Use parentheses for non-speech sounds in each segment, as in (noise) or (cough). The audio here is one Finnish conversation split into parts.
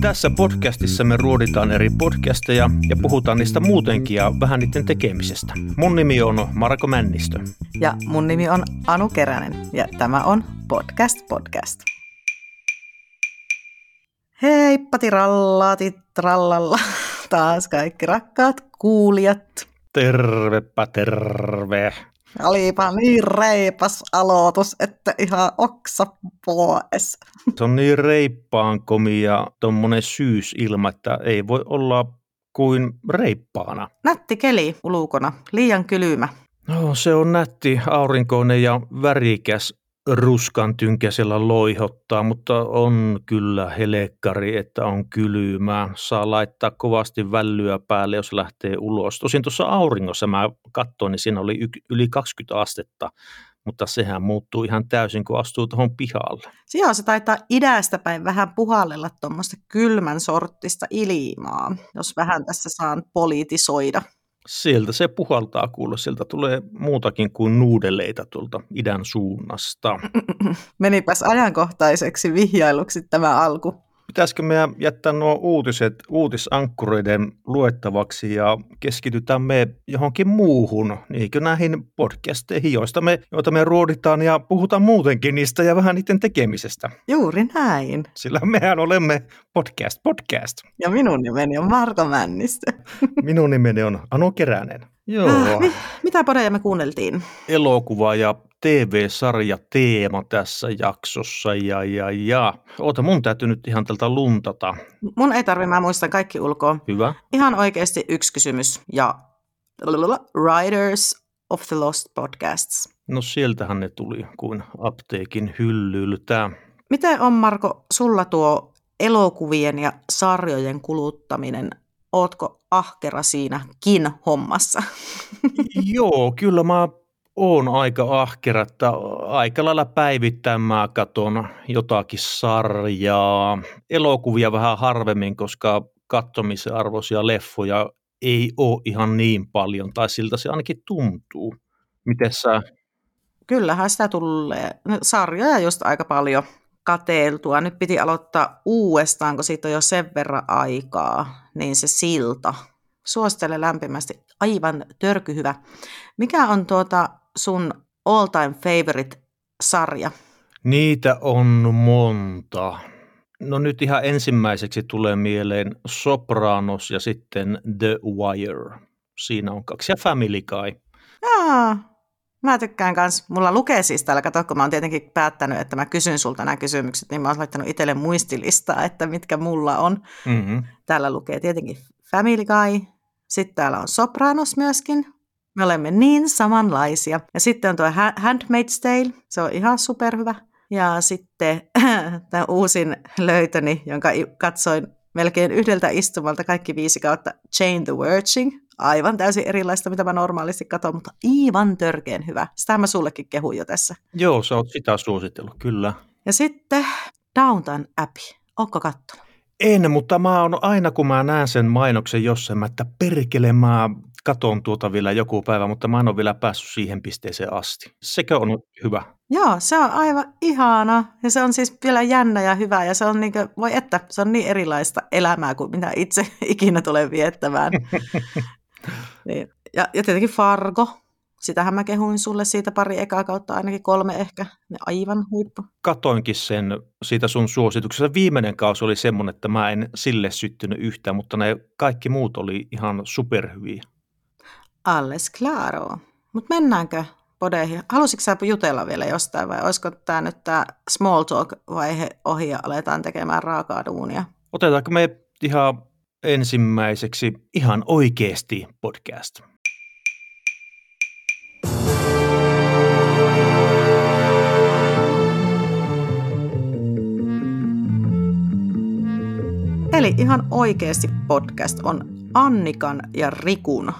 Tässä podcastissa me ruoditaan eri podcasteja ja puhutaan niistä muutenkin ja vähän niiden tekemisestä. Mun nimi on Marko Männistö. Ja mun nimi on Anu Keränen ja tämä on Podcast Podcast. Hei, tirallati trallalla taas kaikki rakkaat kuulijat. Tervepä terve. Olipa niin reipas aloitus, että ihan oksa pois. Se on niin reippaan komia tuommoinen syysilma, että ei voi olla kuin reippaana. Nätti keli ulukona, liian kylmä. No, se on nätti, aurinkoinen ja värikäs ruskan tynkäisellä loihottaa, mutta on kyllä helekkari, että on kylmää. Saa laittaa kovasti vällyä päälle, jos lähtee ulos. Tosin tuossa auringossa mä katsoin, niin siinä oli yli 20 astetta, mutta sehän muuttuu ihan täysin, kun astuu tuohon pihalle. Joo, se taitaa idästä päin vähän puhallella tuommoista kylmän sorttista ilmaa, jos vähän tässä saan politisoida. Sieltä se puhaltaa kuulla, sieltä tulee muutakin kuin nuudeleita tuolta idän suunnasta. (clears throat) Menipäs ajankohtaiseksi vihjailuksi tämä alku. Pitäisikö meidän jättää nuo uutiset uutisankkureiden luettavaksi ja keskitytään me johonkin muuhun, niinkö näihin podcasteihin, joista me, joita me ruoditaan ja puhutaan muutenkin niistä ja vähän niiden tekemisestä. Juuri näin. Sillä mehän olemme podcast podcast. Ja minun nimeni on Marko Männistö. minun nimeni on Anu Keränen. Joo. Äh, mi- mitä podeja me kuunneltiin? Elokuva ja TV-sarja teema tässä jaksossa ja, ja, ja. Oota, mun täytyy nyt ihan tältä luntata. Mun ei tarvi, mä muistan kaikki ulkoa. Hyvä. Ihan oikeasti yksi kysymys ja Riders of the Lost Podcasts. No sieltähän ne tuli kuin apteekin hyllyltä. Miten on Marko sulla tuo elokuvien ja sarjojen kuluttaminen? Ootko ahkera siinäkin hommassa? (laughs) Joo, kyllä mä on aika ahkera, että aika lailla päivittäin mä katon jotakin sarjaa. Elokuvia vähän harvemmin, koska katsomisen arvoisia leffoja ei ole ihan niin paljon, tai siltä se ainakin tuntuu. Miten sä? Kyllähän sitä tulee. No, sarjoja just aika paljon kateeltua. Nyt piti aloittaa uudestaan, kun siitä on jo sen verran aikaa, niin se silta. Suosittelen lämpimästi. Aivan törkyhyvä. Mikä on tuota sun all time favorite sarja? Niitä on monta. No nyt ihan ensimmäiseksi tulee mieleen Sopranos ja sitten The Wire. Siinä on kaksi ja Family Guy. Jaa, mä tykkään kans. Mulla lukee siis täällä, kato, kun mä oon tietenkin päättänyt, että mä kysyn sulta nämä kysymykset, niin mä oon laittanut itselle muistilistaa, että mitkä mulla on. Mm-hmm. Täällä lukee tietenkin Family Guy, sitten täällä on Sopranos myöskin, me olemme niin samanlaisia. Ja sitten on tuo Handmaid's Tale, se on ihan superhyvä. Ja sitten (clears throat) tämä uusin löytöni, jonka katsoin melkein yhdeltä istumalta kaikki viisi kautta Chain the Virgin. Aivan täysin erilaista, mitä mä normaalisti katson, mutta aivan törkeen hyvä. Sitä mä sullekin kehun jo tässä. Joo, sä oot sitä suositellut, kyllä. Ja sitten Downtown Abbey. Ootko kattonut? En, mutta mä oon aina kun mä näen sen mainoksen jossain, mä, että perkele mä katon tuota vielä joku päivä, mutta mä en ole vielä päässyt siihen pisteeseen asti. Sekö on hyvä? Joo, se on aivan ihana ja se on siis vielä jännä ja hyvä ja se on niin kuin, voi että, se on niin erilaista elämää kuin mitä itse (laughs) ikinä tulee viettämään. (laughs) niin. ja, ja tietenkin Fargo, sitähän mä kehuin sulle siitä pari ekaa kautta, ainakin kolme ehkä, ne aivan huippu. Katoinkin sen siitä sun suosituksessa. Viimeinen kausi oli semmoinen, että mä en sille syttynyt yhtään, mutta ne kaikki muut oli ihan superhyviä. Alles claro. Mutta mennäänkö podeihin? Halusitko sä jutella vielä jostain vai olisiko tämä nyt tämä small talk-vaihe ohi ja aletaan tekemään raakaa duunia? Otetaanko me ihan ensimmäiseksi ihan oikeasti podcast? Eli ihan oikeasti podcast on Annikan ja Rikun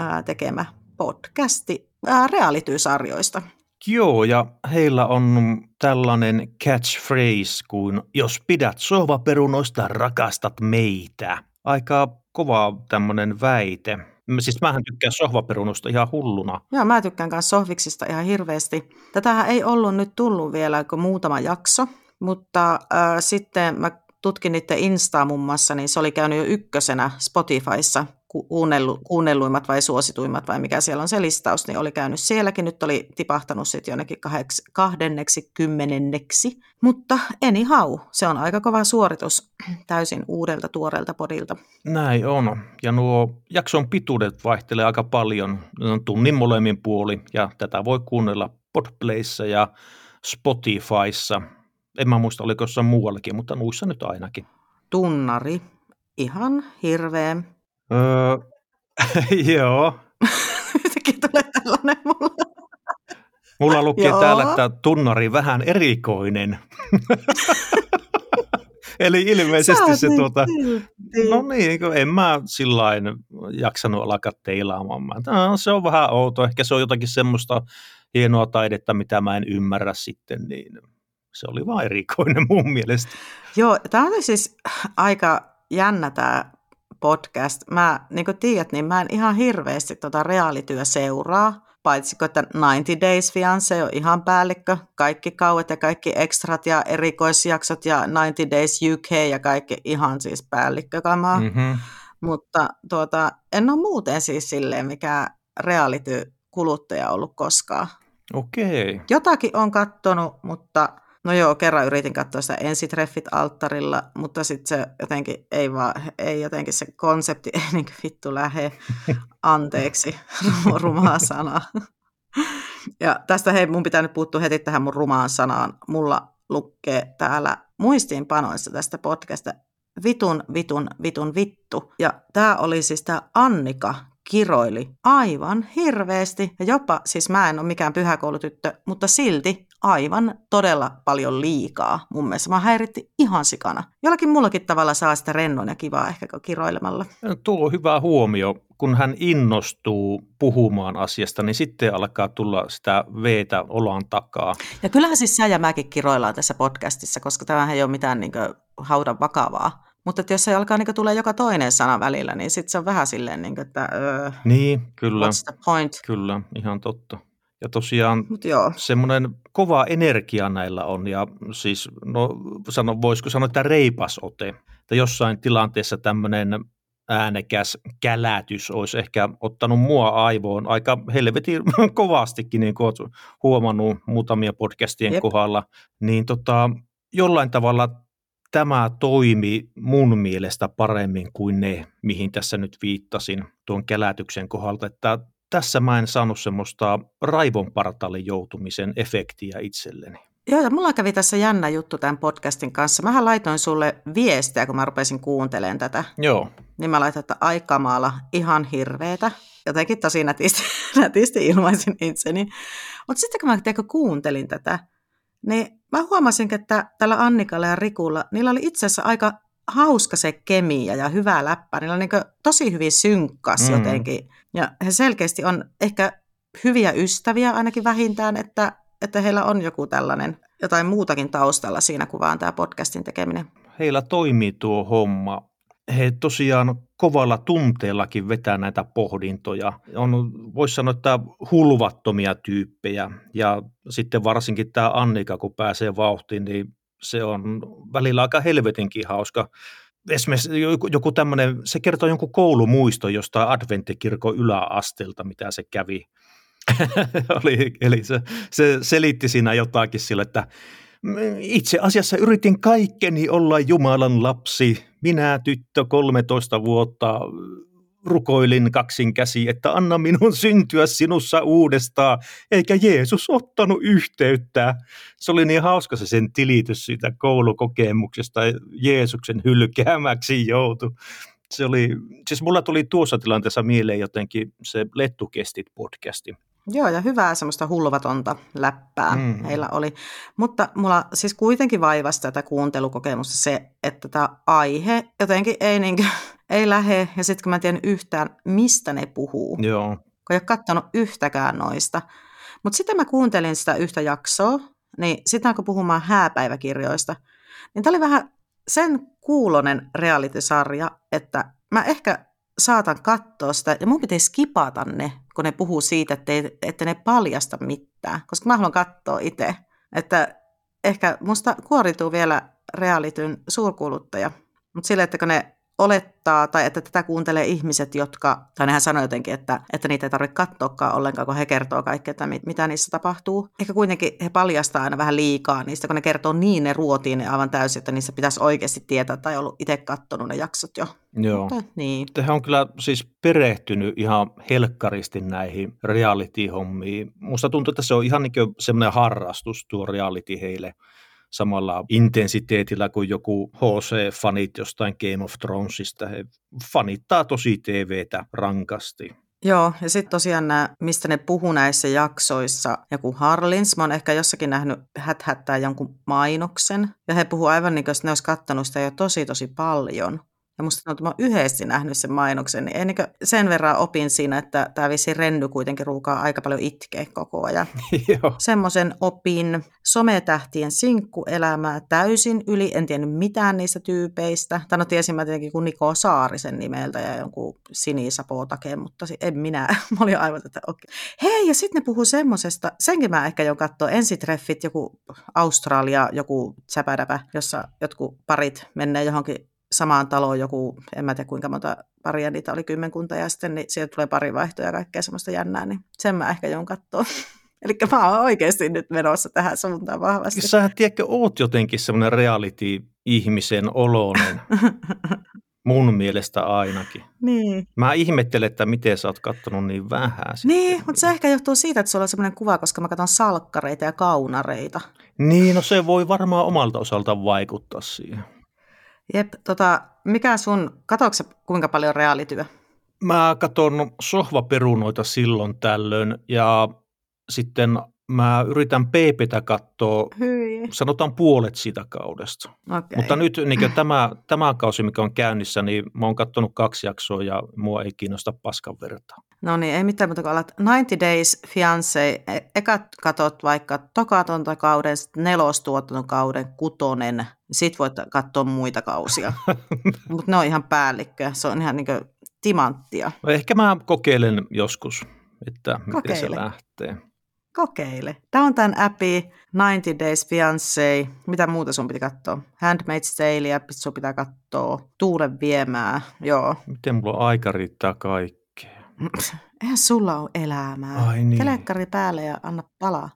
ää, tekemä podcasti ää, reality-sarjoista. Joo, ja heillä on tällainen catchphrase kuin jos pidät sohvaperunoista, rakastat meitä. Aika kova tämmöinen väite. Siis mähän tykkään sohvaperunosta ihan hulluna. Joo, mä tykkään myös sohviksista ihan hirveästi. Tätähän ei ollut nyt tullut vielä kuin muutama jakso, mutta äh, sitten mä tutkin niiden Instaa muun muassa, niin se oli käynyt jo ykkösenä Spotifyssa kuunnellu, kuunnelluimmat vai suosituimmat vai mikä siellä on se listaus, niin oli käynyt sielläkin. Nyt oli tipahtanut sitten jonnekin kahdeks, kahdenneksi, kymmenenneksi. Mutta anyhow, se on aika kova suoritus täysin uudelta tuoreelta podilta. Näin on. Ja nuo jakson pituudet vaihtelee aika paljon. Ne on tunnin molemmin puoli ja tätä voi kuunnella Podplayssa ja Spotifyssa. En mä muista, oliko jossain muuallakin, mutta nuissa nyt ainakin. Tunnari. Ihan hirveä Öö, (laughs) joo. (laughs) Yhtäkkiä tulee tällainen mulla. Mulla lukee joo. täällä, että tunnari vähän erikoinen. (laughs) Eli ilmeisesti se tuota, no niin, en mä sillain jaksanut alkaa teilaamaan. No, se on vähän outo, ehkä se on jotakin semmoista hienoa taidetta, mitä mä en ymmärrä sitten, niin se oli vaan erikoinen mun mielestä. Joo, tämä on siis aika jännä tämä podcast. Mä, niin kuin tiedät, niin mä en ihan hirveästi tota reaalityö seuraa, paitsi että 90 Days Fiance on ihan päällikkö, kaikki kauet ja kaikki ekstrat ja erikoisjaksot ja 90 Days UK ja kaikki ihan siis päällikkökamaa. Mm-hmm. Mutta tuota, en ole muuten siis silleen mikä reality-kuluttaja ollut koskaan. Okei. Okay. Jotakin on kattonut, mutta No joo, kerran yritin katsoa sitä ensitreffit alttarilla, mutta sitten se jotenkin ei vaan, ei jotenkin se konsepti (laughs) ei niin vittu lähe anteeksi (laughs) rumaa sanaa. Ja tästä hei, mun pitää nyt puuttua heti tähän mun rumaan sanaan. Mulla lukee täällä muistiinpanoissa tästä podcasta vitun, vitun, vitun vittu. Ja tämä oli siis tämä Annika kiroili aivan hirveästi. Ja jopa, siis mä en ole mikään pyhäkoulutyttö, mutta silti aivan todella paljon liikaa mun mielestä. Mä häiritti ihan sikana. Jollakin mullakin tavalla saa sitä rennon ja kivaa ehkä kiroilemalla. Tuo on hyvä huomio. Kun hän innostuu puhumaan asiasta, niin sitten alkaa tulla sitä veetä olan takaa. Ja kyllähän siis sä ja mäkin kiroillaan tässä podcastissa, koska tämä ei ole mitään niin haudan vakavaa. Mutta jos se alkaa niin tulee joka toinen sana välillä, niin sitten se on vähän silleen, niin kuin, että öö, niin, kyllä, what's the point? Kyllä, ihan totta. Ja tosiaan semmoinen kova energia näillä on ja siis no, sano, voisiko sanoa, että reipas ote. Että jossain tilanteessa tämmöinen äänekäs kälätys olisi ehkä ottanut mua aivoon aika helvetin (laughs) kovastikin, niin kuin olet huomannut muutamia podcastien Jep. kohdalla. Niin tota, jollain tavalla tämä toimi mun mielestä paremmin kuin ne, mihin tässä nyt viittasin tuon kälätyksen kohdalta, että tässä mä en saanut semmoista raivon partalle joutumisen efektiä itselleni. Joo, ja mulla kävi tässä jännä juttu tämän podcastin kanssa. Mähän laitoin sulle viestiä, kun mä rupesin kuuntelemaan tätä. Joo. Niin mä laitoin, että aikamaala ihan hirveetä. Jotenkin tosi nätisti, (laughs) nätisti ilmaisin itseni. Mutta sitten kun mä teikö, kuuntelin tätä, niin mä huomasin, että tällä Annikalla ja Rikulla, niillä oli itse asiassa aika hauska se kemia ja hyvä läppä. Niillä on niin tosi hyvin synkkas mm. jotenkin. Ja he selkeästi on ehkä hyviä ystäviä ainakin vähintään, että, että heillä on joku tällainen jotain muutakin taustalla siinä kuin vaan tämä podcastin tekeminen. Heillä toimii tuo homma. He tosiaan kovalla tunteellakin vetää näitä pohdintoja. On, voisi sanoa, että hulvattomia tyyppejä. Ja sitten varsinkin tämä Annika, kun pääsee vauhtiin, niin se on välillä aika helvetinkin hauska. Esimerkiksi joku tämmöinen, se kertoo jonkun koulumuisto jostain adventtikirkon yläastelta, mitä se kävi. (laughs) Oli, eli se, se selitti siinä jotakin sille, että itse asiassa yritin kaikkeni olla Jumalan lapsi. Minä, tyttö, 13 vuotta, rukoilin kaksin käsi, että anna minun syntyä sinussa uudestaan, eikä Jeesus ottanut yhteyttä. Se oli niin hauska se sen tilitys siitä koulukokemuksesta, Jeesuksen hylkäämäksi joutu. Se oli, siis mulla tuli tuossa tilanteessa mieleen jotenkin se Lettukestit podcasti. Joo, ja hyvää semmoista hulvatonta läppää mm. heillä oli. Mutta mulla siis kuitenkin vaivasi tätä kuuntelukokemusta se, että tämä aihe jotenkin ei, niin kuin, (laughs) ei lähe, ja sitten kun mä en tiedä yhtään, mistä ne puhuu. Joo. Kun ei ole katsonut yhtäkään noista. Mutta sitten mä kuuntelin sitä yhtä jaksoa, niin sitten alkoi puhumaan hääpäiväkirjoista. Niin tämä oli vähän sen kuulonen reality-sarja, että mä ehkä saatan katsoa sitä, ja mun pitäisi skipata ne, kun ne puhuu siitä, että, ei, että ne paljasta mitään, koska mä haluan katsoa itse. Että ehkä musta kuorituu vielä realityn suurkuluttaja, mutta sille, että kun ne olettaa, tai että tätä kuuntelee ihmiset, jotka, tai nehän sanoo jotenkin, että, että niitä ei tarvitse katsoakaan ollenkaan, kun he kertoo kaikkea, että mitä niissä tapahtuu. Ehkä kuitenkin he paljastaa aina vähän liikaa niistä, kun ne kertoo niin, ne ruotiin ne aivan täysin, että niissä pitäisi oikeasti tietää, tai ollut itse katsonut ne jaksot jo. Joo. Mutta, niin. He on kyllä siis perehtynyt ihan helkkaristi näihin reality-hommiin. Musta tuntuu, että se on ihan niin semmoinen harrastus tuo reality heille samalla intensiteetillä kuin joku HC-fanit jostain Game of Thronesista. He fanittaa tosi TVtä rankasti. Joo, ja sitten tosiaan nämä, mistä ne puhuu näissä jaksoissa, joku Harlins, mä oon ehkä jossakin nähnyt häthättää jonkun mainoksen, ja he puhuu aivan niin kuin, ne olisi kattanut sitä jo tosi tosi paljon. Ja musta tuntuu, että mä oon yhdesti nähnyt sen mainoksen, niin niin sen verran opin siinä, että tämä vissi Renny kuitenkin ruukaa aika paljon itkeä koko ajan. (laughs) Semmoisen opin sometähtien sinkkuelämää täysin yli, en tiennyt mitään niistä tyypeistä. Tai no tiesin mä tietenkin kuin Niko Saarisen nimeltä ja jonkun Sinisapotake, mutta en minä. (laughs) mä olin aivan, että okei. Okay. Hei, ja sitten ne puhuu semmosesta, senkin mä ehkä jo katsoa, ensitreffit, joku Australia, joku säpädäpä, jossa jotkut parit menee johonkin samaan taloon joku, en mä tiedä kuinka monta paria niitä oli kymmenkunta ja sitten niin sieltä tulee pari vaihtoja ja kaikkea semmoista jännää, niin sen mä ehkä joudun katsoa. (laughs) Eli mä oon oikeasti nyt menossa tähän suuntaan vahvasti. Sä tiedätkö, oot jotenkin semmoinen reality-ihmisen oloinen. (laughs) Mun mielestä ainakin. Niin. Mä ihmettelen, että miten sä oot kattonut niin vähän. Niin, mutta se ehkä johtuu siitä, että sulla on semmoinen kuva, koska mä katson salkkareita ja kaunareita. Niin, no se voi varmaan omalta osaltaan vaikuttaa siihen. Jep, tota, mikä sun, katoksa kuinka paljon reaalityö? Mä katon sohvaperunoita silloin tällöin ja sitten mä yritän PPtä katsoa, Hyi. sanotaan puolet siitä kaudesta. Okay. Mutta nyt niin tämä, tämä kausi, mikä on käynnissä, niin mä oon katsonut kaksi jaksoa ja mua ei kiinnosta paskan vertaa. No niin, ei mitään muuta kuin alat 90 Days Fiancé, e- ekat katot vaikka tokatontokauden, nelostuotantokauden, kutonen, sit voit katsoa muita kausia. (laughs) Mutta ne on ihan päällikköä, se on ihan niin timanttia. No ehkä mä kokeilen joskus, että miten Kokeile. se lähtee. Kokeile. Tämä on tämän appi 90 Days Fiancé. Mitä muuta sun piti katsoa? Handmaid's Tale, sun pitää katsoa. Tuulen viemää, joo. Miten mulla aika riittää kaikkea? (clears throat) Eihän sulla ole elämää. Ai niin. Telekkari päälle ja anna palaa.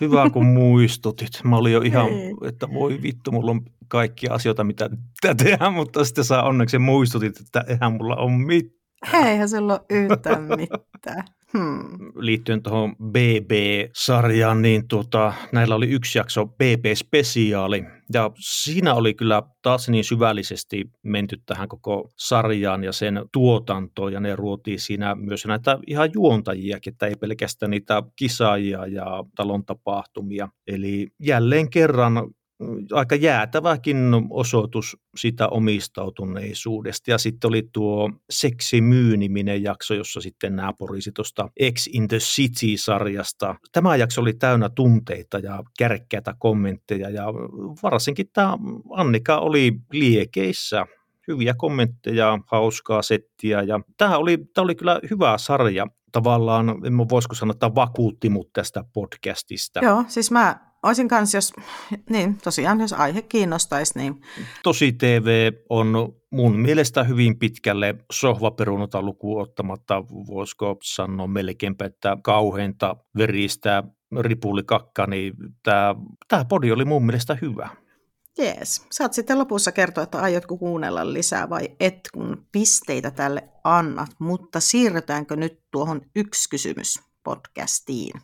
Hyvä kun (laughs) muistutit. Mä olin jo ihan, Ei. että voi vittu, mulla on kaikkia asioita, mitä tehdä, mutta sitten saa onneksi muistutit, että eihän mulla ole mitään. Eihän sulla ole yhtään mitään. Hmm. Liittyen tuohon BB-sarjaan, niin tuota, näillä oli yksi jakso BB-spesiaali, ja siinä oli kyllä taas niin syvällisesti menty tähän koko sarjaan ja sen tuotantoon, ja ne ruotiin siinä myös näitä ihan juontajiakin, että ei pelkästään niitä kisaajia ja talon tapahtumia. Eli jälleen kerran aika jäätäväkin osoitus sitä omistautuneisuudesta. Ja sitten oli tuo Seksi myyniminen jakso, jossa sitten nämä porisi tuosta X in the City-sarjasta. Tämä jakso oli täynnä tunteita ja kärkkäitä kommentteja ja varsinkin tämä Annika oli liekeissä hyviä kommentteja, hauskaa settiä ja tämä oli, tämä oli kyllä hyvä sarja. Tavallaan, en voisiko sanoa, että vakuutti mut tästä podcastista. Joo, siis mä olisin kanssa, jos, niin tosiaan, jos aihe kiinnostaisi, niin... Tosi TV on mun mielestä hyvin pitkälle sohvaperunota lukuun ottamatta, voisiko sanoa melkeinpä, että kauheinta veristä ripullikakka, niin tämä, tämä podi oli mun mielestä hyvä. Jees. Saat sitten lopussa kertoa, että aiotko kuunnella lisää vai et, kun pisteitä tälle annat. Mutta siirrytäänkö nyt tuohon yksi kysymys podcastiin?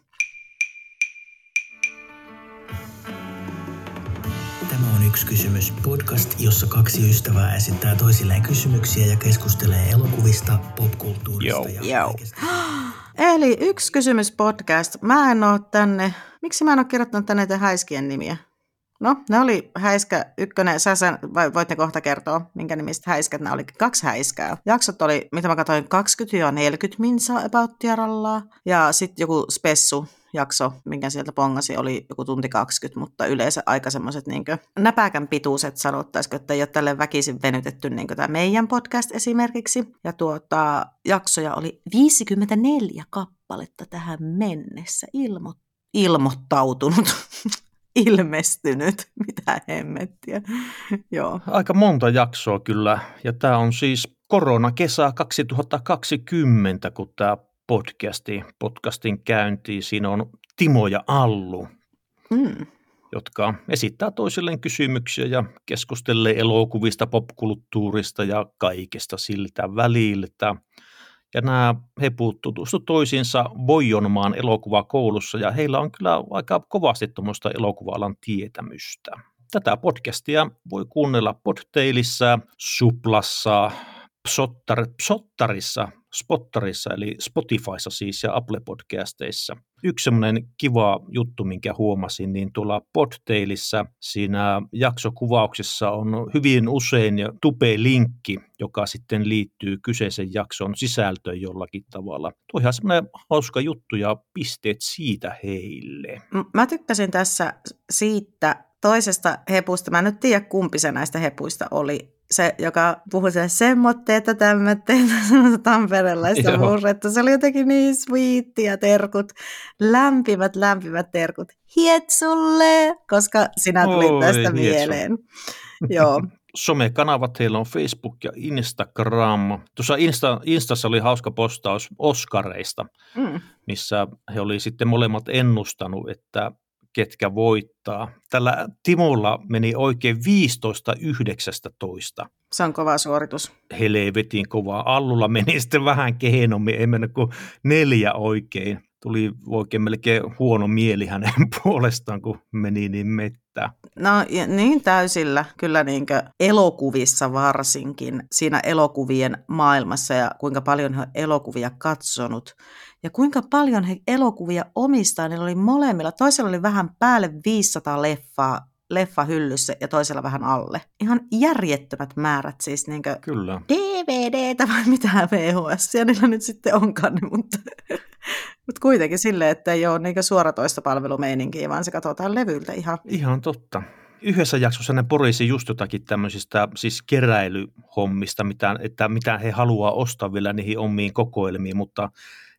Yksi kysymys podcast, jossa kaksi ystävää esittää toisilleen kysymyksiä ja keskustelee elokuvista, popkulttuurista Yo. ja Yo. (gasps) Eli yksi kysymys podcast. Mä en oo tänne, miksi mä en oo kirjoittanut tänne näitä häiskien nimiä? No, ne oli häiskä ykkönen, sä sen, vai voitte kohta kertoa, minkä nimistä häiskät, nämä oli kaksi häiskää. Jaksot oli, mitä mä katsoin, 20-40 minsaa about Ja sitten joku spessu, jakso, minkä sieltä pongasi, oli joku tunti 20, mutta yleensä aika semmoiset niin näpäkän pituiset sanottaisiko, että ei ole tälle väkisin venytetty niin tämä meidän podcast esimerkiksi. Ja tuota, jaksoja oli 54 kappaletta tähän mennessä ilmo, ilmoittautunut. (laughs) ilmestynyt, mitä hemmettiä. (laughs) Joo. Aika monta jaksoa kyllä, ja tämä on siis korona-kesä 2020, kun tämä podcasti, podcastin käyntiin. Siinä on Timo ja Allu, mm. jotka esittää toisilleen kysymyksiä ja keskustelee elokuvista, popkulttuurista ja kaikesta siltä väliltä. Ja nämä heput tutustu toisiinsa Voijonmaan elokuvakoulussa ja heillä on kyllä aika kovasti tuommoista elokuva-alan tietämystä. Tätä podcastia voi kuunnella Podtailissa, Suplassa, Psottar, Psottarissa, Spottarissa eli Spotifyssa siis ja Apple Podcasteissa. Yksi semmoinen kiva juttu, minkä huomasin, niin tuolla Podtailissa siinä jaksokuvauksessa on hyvin usein ja tupe-linkki, joka sitten liittyy kyseisen jakson sisältöön jollakin tavalla. Tuo ihan semmoinen hauska juttu ja pisteet siitä heille. Mä tykkäsin tässä siitä toisesta hepusta. Mä en nyt tiedä kumpi se näistä hepuista oli, se, joka puhui sen semmoitteita, tämmöitteitä, (laughs) tamperelaista murretta. Se oli jotenkin niin sweetti ja terkut, lämpimät, lämpimät terkut. Hietsulle, koska sinä tulit Oi, tästä hietsu. mieleen. Joo. (laughs) Somekanavat heillä on Facebook ja Instagram. Tuossa Insta, Instassa oli hauska postaus Oscareista, mm. missä he oli sitten molemmat ennustanut, että ketkä voittaa. Tällä Timolla meni oikein 15-19. Se on kova suoritus. Helvetin kovaa. Allulla meni (laughs) sitten vähän kehnommin, ei mennyt kuin neljä oikein. Tuli oikein melkein huono mieli hänen (laughs) puolestaan, kun meni niin mettä. No niin täysillä, kyllä niin elokuvissa varsinkin, siinä elokuvien maailmassa ja kuinka paljon he elokuvia katsonut – ja kuinka paljon he elokuvia omistaa. Niillä oli molemmilla. Toisella oli vähän päälle 500 leffaa leffa hyllyssä ja toisella vähän alle. Ihan järjettömät määrät siis niin Kyllä. DVDtä vai mitä VHS ja niillä nyt sitten onkaan, niin, mutta, (laughs) mutta kuitenkin silleen, että ei ole niin suoratoista palvelumeininkiä, vaan se katsotaan levyltä ihan. Ihan totta. Yhdessä jaksossa ne porisi just jotakin tämmöisistä siis keräilyhommista, mitä, että mitä he haluaa ostaa vielä niihin omiin kokoelmiin, mutta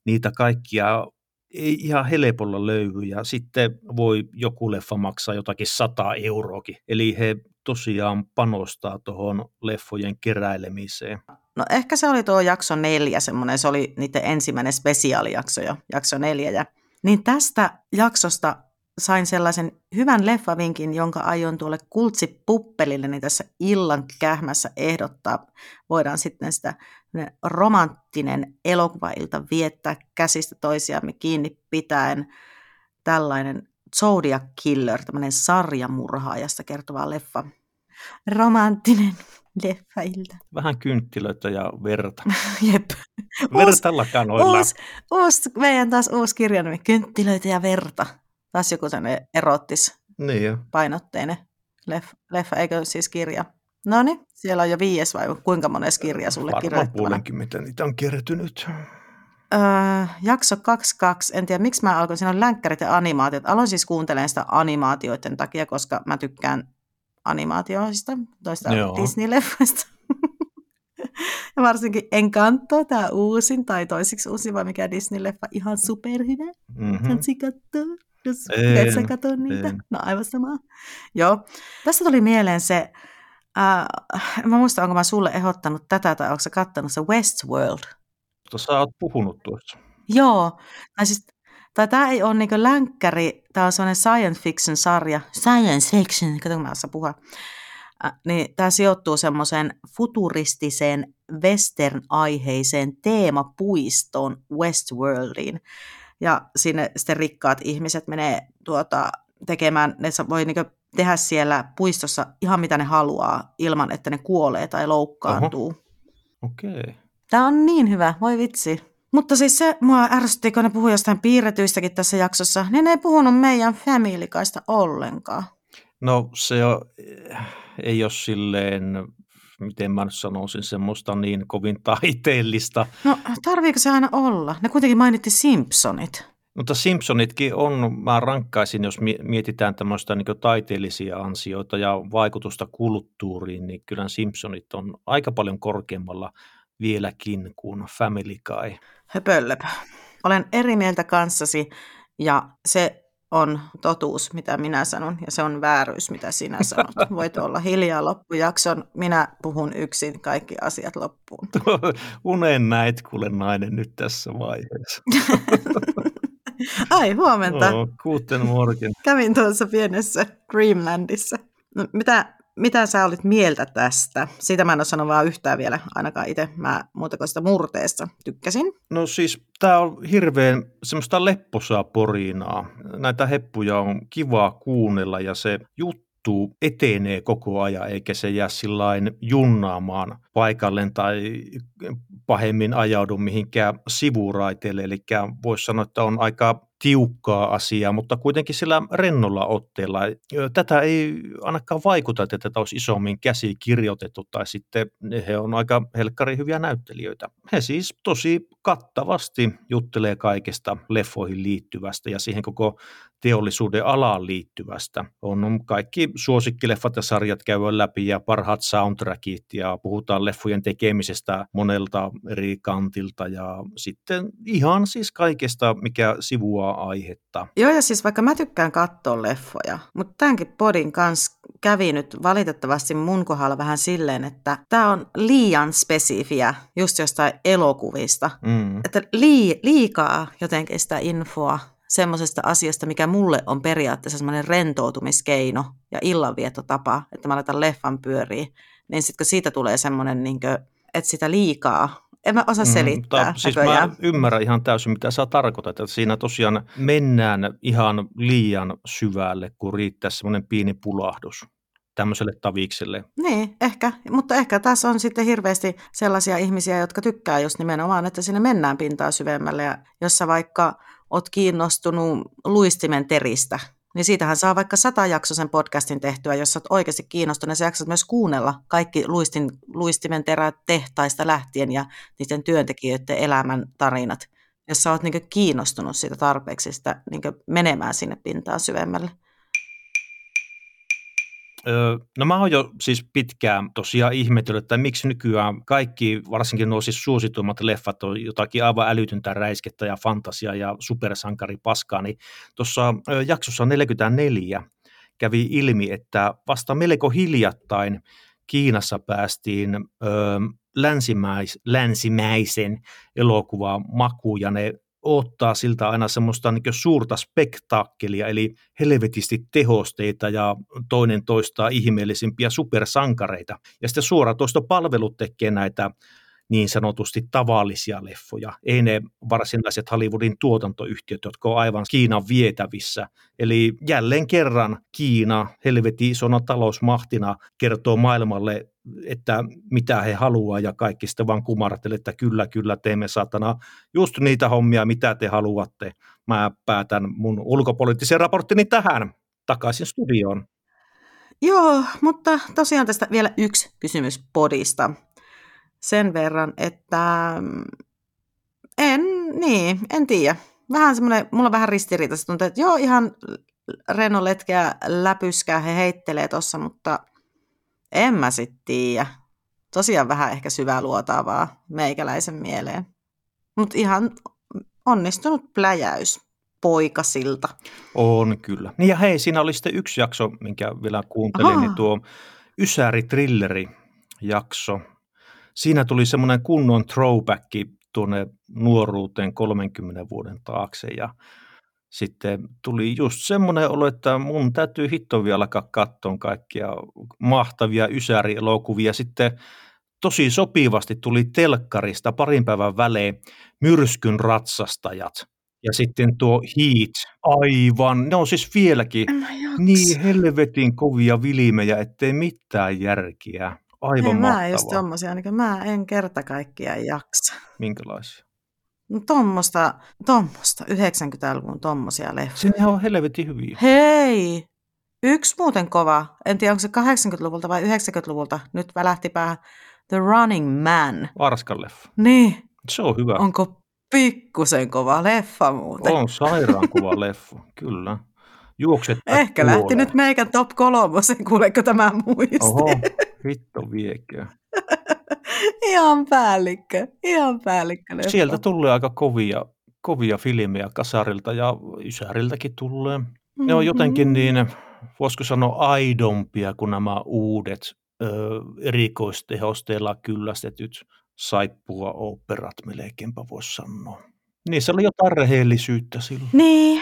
niitä kaikkia ei ihan helpolla löydy ja sitten voi joku leffa maksaa jotakin 100 euroakin. Eli he tosiaan panostaa tuohon leffojen keräilemiseen. No ehkä se oli tuo jakso neljä semmoinen, se oli niiden ensimmäinen spesiaalijakso jo, jakso neljä. Ja, niin tästä jaksosta sain sellaisen hyvän leffavinkin, jonka aion tuolle kultsipuppelille tässä illan kähmässä ehdottaa. Voidaan sitten sitä romanttinen elokuvailta viettää käsistä toisiamme kiinni pitäen. Tällainen Zodiac Killer, tämmöinen sarjamurhaajasta kertova leffa. Romanttinen leffailta. Vähän kynttilöitä ja verta. (laughs) Jep. Verta lakanoilla. Uusi, uusi, meidän taas uusi kirja, kynttilöitä ja verta. Taas joku sellainen erottis niin jo. painotteinen leffa, leffa, eikö siis kirja? No niin, siellä on jo viies vai kuinka mones kirja sulle Varmaan puolenkymmentä niitä on kertynyt. Öö, jakso 22, en tiedä miksi mä alkoin, siinä on länkkärit ja animaatiot. Aloin siis kuuntelemaan sitä animaatioiden takia, koska mä tykkään animaatioista, toista Disney-leffoista. (laughs) ja varsinkin Encanto, tämä uusin tai toisiksi uusin, vai mikä Disney-leffa, ihan superhyvä. Mm-hmm. Kansi katsoa jos et katsoa niitä. En. No aivan sama. Joo. Tästä tuli mieleen se, äh, mä muistan, onko mä sulle ehdottanut tätä tai onko sä kattanut se Westworld? Sä oot puhunut tuossa. Joo. Tai siis tai tämä ei ole niin länkkäri, tämä on sellainen science fiction-sarja. Science fiction, kato kun mä osaan puhua. Äh, niin tämä sijoittuu semmoiseen futuristiseen western-aiheiseen teemapuistoon Westworldiin. Ja sinne sitten rikkaat ihmiset menee tuota, tekemään, ne voi niin tehdä siellä puistossa ihan mitä ne haluaa ilman, että ne kuolee tai loukkaantuu. Okei. Okay. Tämä on niin hyvä, voi vitsi. Mutta siis se mua ärsytti, kun ne puhui jostain piirretyistäkin tässä jaksossa, niin ne ei puhunut meidän familikaista ollenkaan. No se on, ei ole silleen, miten mä nyt sanoisin, semmoista niin kovin (laughs) taiteellista. No tarviiko se aina olla? Ne kuitenkin mainitti Simpsonit. Mutta Simpsonitkin on, mä rankkaisin, jos mietitään tämmöistä niin taiteellisia ansioita ja vaikutusta kulttuuriin, niin kyllä Simpsonit on aika paljon korkeammalla vieläkin kuin Family Guy. Höpöllöpö. Olen eri mieltä kanssasi ja se on totuus, mitä minä sanon, ja se on vääryys, mitä sinä (laughs) sanot. Voit olla hiljaa loppujakson, minä puhun yksin kaikki asiat loppuun. (laughs) Unen näit kuule nainen nyt tässä vaiheessa. (laughs) (laughs) Ai, huomenta. Oh, guten morgen. Kävin tuossa pienessä Dreamlandissa. No, mitä mitä sä olit mieltä tästä? Siitä mä en ole sanonut vaan yhtään vielä, ainakaan itse. Mä muuta kuin sitä murteesta tykkäsin. No siis tämä on hirveän semmoista lepposaa porinaa. Näitä heppuja on kivaa kuunnella ja se juttu etenee koko ajan, eikä se jää sillain junnaamaan paikalleen tai pahemmin ajaudu mihinkään sivuraiteille. Eli voisi sanoa, että on aika tiukkaa asiaa, mutta kuitenkin sillä rennolla otteella. Tätä ei ainakaan vaikuta, että tätä olisi isommin käsi kirjoitettu tai sitten he on aika helkkari hyviä näyttelijöitä. He siis tosi kattavasti juttelee kaikesta leffoihin liittyvästä ja siihen koko teollisuuden alaan liittyvästä. On kaikki suosikkileffat ja sarjat käydä läpi ja parhaat soundtrackit ja puhutaan leffojen tekemisestä monelta eri kantilta ja sitten ihan siis kaikesta, mikä sivuaa aihetta. Joo ja siis vaikka mä tykkään katsoa leffoja, mutta tämänkin podin kanssa kävi nyt valitettavasti mun kohdalla vähän silleen, että tämä on liian spesifiä just jostain elokuvista. Mm. Että lii, liikaa jotenkin sitä infoa semmoisesta asiasta, mikä mulle on periaatteessa semmoinen rentoutumiskeino ja illanvietotapa, että mä laitan leffan pyöriin, niin sitten kun siitä tulee semmoinen, niin kuin, että sitä liikaa en mä osaa mm, selittää. Mm, siis mä ymmärrän ihan täysin, mitä sä tarkoitat. Että siinä tosiaan mennään ihan liian syvälle, kun riittää semmoinen pieni pulahdus tämmöiselle tavikselle. Niin, ehkä. Mutta ehkä tässä on sitten hirveästi sellaisia ihmisiä, jotka tykkää just nimenomaan, että sinne mennään pintaa syvemmälle. Ja jos sä vaikka oot kiinnostunut luistimen teristä, niin siitähän saa vaikka satajaksoisen podcastin tehtyä, jos olet oikeasti kiinnostunut. Sä jaksat myös kuunnella kaikki luistin, luistimen terät tehtaista lähtien ja niiden työntekijöiden elämän tarinat, jos sä oot niin kiinnostunut siitä tarpeeksi sitä niin menemään sinne pintaan syvemmälle. No mä oon jo siis pitkään tosiaan ihmetellyt, että miksi nykyään kaikki, varsinkin nuo siis suosituimmat leffat on jotakin aivan älytyntä räiskettä ja fantasiaa ja supersankari paskaa, niin tuossa jaksossa 44 kävi ilmi, että vasta melko hiljattain Kiinassa päästiin ö, länsimäis, länsimäisen elokuvan makuun ja ne ottaa siltä aina semmoista niin suurta spektaakkelia, eli helvetisti tehosteita ja toinen toistaa ihmeellisimpiä supersankareita. Ja sitten suoratoistopalvelut tekee näitä niin sanotusti tavallisia leffoja, ei ne varsinaiset Hollywoodin tuotantoyhtiöt, jotka on aivan Kiinan vietävissä. Eli jälleen kerran Kiina helveti isona talousmahtina kertoo maailmalle, että mitä he haluaa ja kaikki sitten vaan kumartelee, että kyllä, kyllä teemme satana just niitä hommia, mitä te haluatte. Mä päätän mun ulkopoliittisen raporttini tähän takaisin studioon. Joo, mutta tosiaan tästä vielä yksi kysymys podista sen verran, että mm, en, niin, en tiedä. Vähän semmoinen, mulla on vähän ristiriitaista tuntuu, että joo, ihan Reno letkeä läpyskää he heittelee tossa, mutta en mä sit tiedä. Tosiaan vähän ehkä syvää luotaavaa meikäläisen mieleen. Mutta ihan onnistunut pläjäys poikasilta. On kyllä. Niin ja hei, siinä oli sitten yksi jakso, minkä vielä kuuntelin, Aha. niin tuo Ysäri Trilleri jakso, siinä tuli semmoinen kunnon throwback tuonne nuoruuteen 30 vuoden taakse ja sitten tuli just semmoinen olo, että mun täytyy hitto vielä alkaa katsoa kaikkia mahtavia ysärielokuvia. Sitten tosi sopivasti tuli telkkarista parin päivän välein Myrskyn ratsastajat. Ja sitten tuo Heat, aivan, ne on siis vieläkin niin helvetin kovia vilimejä, ettei mitään järkiä. Aivan Ei, mä just tommosia, niin mä en kerta kaikkiaan jaksa. Minkälaisia? No tommosta, tommosta, 90-luvun tommosia leffoja. Se on helvetin hyviä. Hei! Yksi muuten kova, en tiedä onko se 80-luvulta vai 90-luvulta, nyt välähti päähän The Running Man. Arskan leffa. Niin. Se on hyvä. Onko pikkusen kova leffa muuten. On sairaan kova (laughs) leffa, kyllä. Juokset Ehkä puoleen. lähti nyt meikän top kolmosen, kuuleeko tämä muisti? Oho, (laughs) hitto viekö. (laughs) ihan päällikkö, ihan päällikkö leffa. Sieltä tulee aika kovia, kovia filmejä kasarilta ja Ysäriltäkin tulee. Mm-hmm. Ne on jotenkin mm-hmm. niin, voisiko sanoa aidompia kuin nämä uudet ö, erikoistehosteilla kyllästetyt saippua operat melkeinpä voisi sanoa. Niissä oli jotain rehellisyyttä silloin. Niin.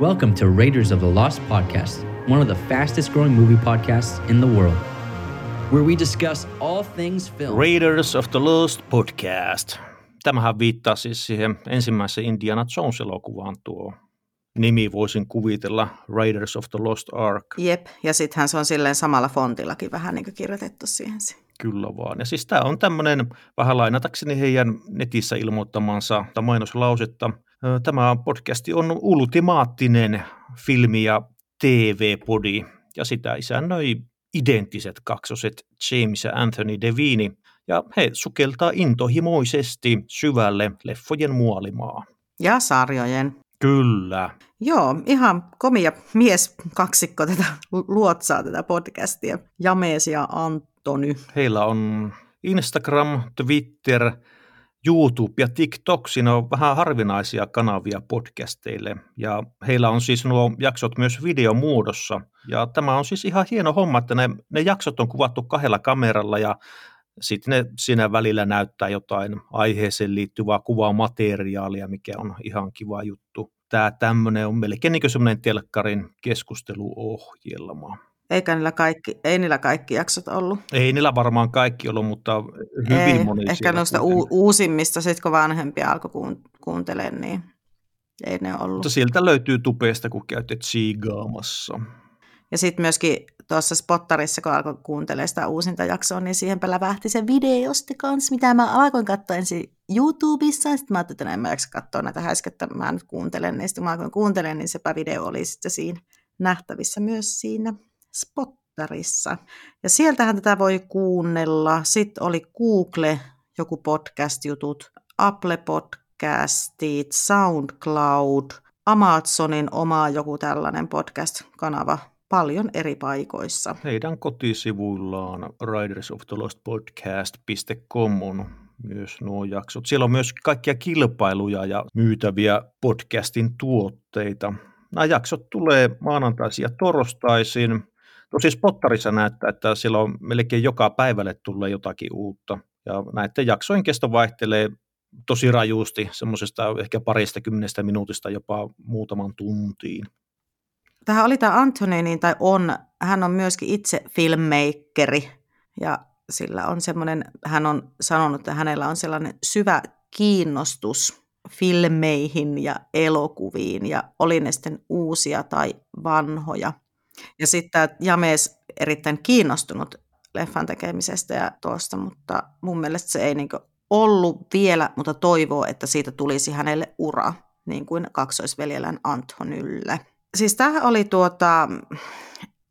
Welcome to Raiders of the Lost podcast, one of the fastest growing movie podcasts in the world, where we discuss all things film. Raiders of the Lost podcast. Tämähän viittaa siis siihen ensimmäiseen Indiana Jones-elokuvaan tuo nimi voisin kuvitella, Raiders of the Lost Ark. Jep, ja sittenhän se on silleen samalla fontillakin vähän niin kuin kirjoitettu siihen. Kyllä vaan. Ja siis tämä on tämmöinen, vähän lainatakseni heidän netissä ilmoittamansa mainoslausetta. Tämä podcasti on ultimaattinen filmi- ja TV-podi, ja sitä isännöi identtiset kaksoset James ja Anthony Devini, ja he sukeltaa intohimoisesti syvälle leffojen muolimaa. Ja sarjojen. Kyllä. Joo, ihan komia mies kaksikko tätä luotsaa tätä podcastia. Jamees ja Antony. Heillä on Instagram, Twitter, YouTube ja TikTok. Siinä on vähän harvinaisia kanavia podcasteille. Ja heillä on siis nuo jaksot myös videomuodossa. Ja tämä on siis ihan hieno homma, että ne, ne jaksot on kuvattu kahdella kameralla ja sitten ne siinä välillä näyttää jotain aiheeseen liittyvää kuvamateriaalia, mikä on ihan kiva juttu. Tämä tämmöinen on melkein niin semmoinen telkkarin keskusteluohjelma. Eikä niillä kaikki, ei niillä kaikki jaksot ollut? Ei niillä varmaan kaikki ollut, mutta hyvin ei, moni Ehkä noista u- uusimmista, sitten kun vanhempia alkoi kuuntelemaan, niin ei ne ollut. Mutta sieltä löytyy tupeesta, kun käytte tsiigaamassa. Ja sitten myöskin tuossa spottarissa, kun alkoi kuuntelemaan sitä uusinta jaksoa, niin siihenpä lävähti se videosti kanssa, mitä mä alkoin katsoa ensin YouTubessa. Sitten mä ajattelin, että en mä jaksa katsoa näitä häiskettä, mä nyt kuuntelen. Niin sitten mä alkoin kuuntelemaan, niin sepä video oli sitten siinä nähtävissä myös siinä spottarissa. Ja sieltähän tätä voi kuunnella. Sitten oli Google, joku podcast-jutut, Apple Podcastit, SoundCloud, Amazonin oma joku tällainen podcast-kanava, paljon eri paikoissa. Heidän kotisivuillaan ridersoftheLostPodcast.com on myös nuo jaksot. Siellä on myös kaikkia kilpailuja ja myytäviä podcastin tuotteita. Nämä jaksot tulee maanantaisin ja torstaisin. Tosi spottarissa näyttää, että siellä on melkein joka päivälle tulee jotakin uutta. Ja näiden jaksojen kesto vaihtelee tosi rajusti, semmoisesta ehkä parista kymmenestä minuutista jopa muutaman tuntiin. Tähän oli tämä Anthony, niin, tai on, hän on myöskin itse filmmakeri ja sillä on semmoinen, hän on sanonut, että hänellä on sellainen syvä kiinnostus filmeihin ja elokuviin ja oli ne sitten uusia tai vanhoja. Ja sitten tämä James erittäin kiinnostunut leffan tekemisestä ja tuosta, mutta mun mielestä se ei niin ollut vielä, mutta toivoo, että siitä tulisi hänelle ura, niin kuin kaksoisveljellään Antonylle. Siis tämä oli tuota,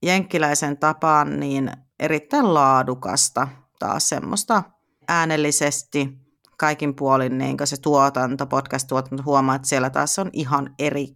jenkkiläisen tapaan niin erittäin laadukasta, taas semmoista äänellisesti kaikin puolin niin se tuotanto, podcast-tuotanto, huomaa, että siellä taas on ihan eri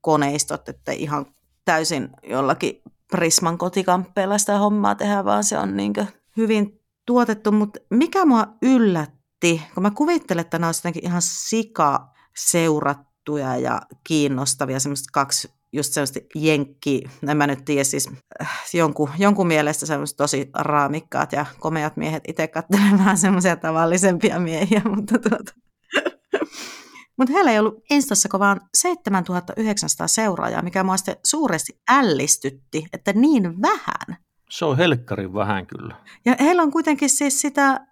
koneistot, että ihan täysin jollakin Prisman kotikamppeella sitä hommaa tehdään, vaan se on niin hyvin tuotettu, mutta mikä mua yllätti, kun mä kuvittelen, että nämä olisivat ihan sika seurattuja ja kiinnostavia, semmoista kaksi just semmoista jenkki, en mä nyt tiedä siis äh, jonkun, jonkun mielestä semmoiset tosi raamikkaat ja komeat miehet itse katselemaan semmoisia tavallisempia miehiä, (laughs) mutta tuota. Mutta heillä ei ollut Instassa vaan 7900 seuraajaa, mikä mua sitten suuresti ällistytti, että niin vähän. Se on helkkarin vähän kyllä. Ja heillä on kuitenkin siis sitä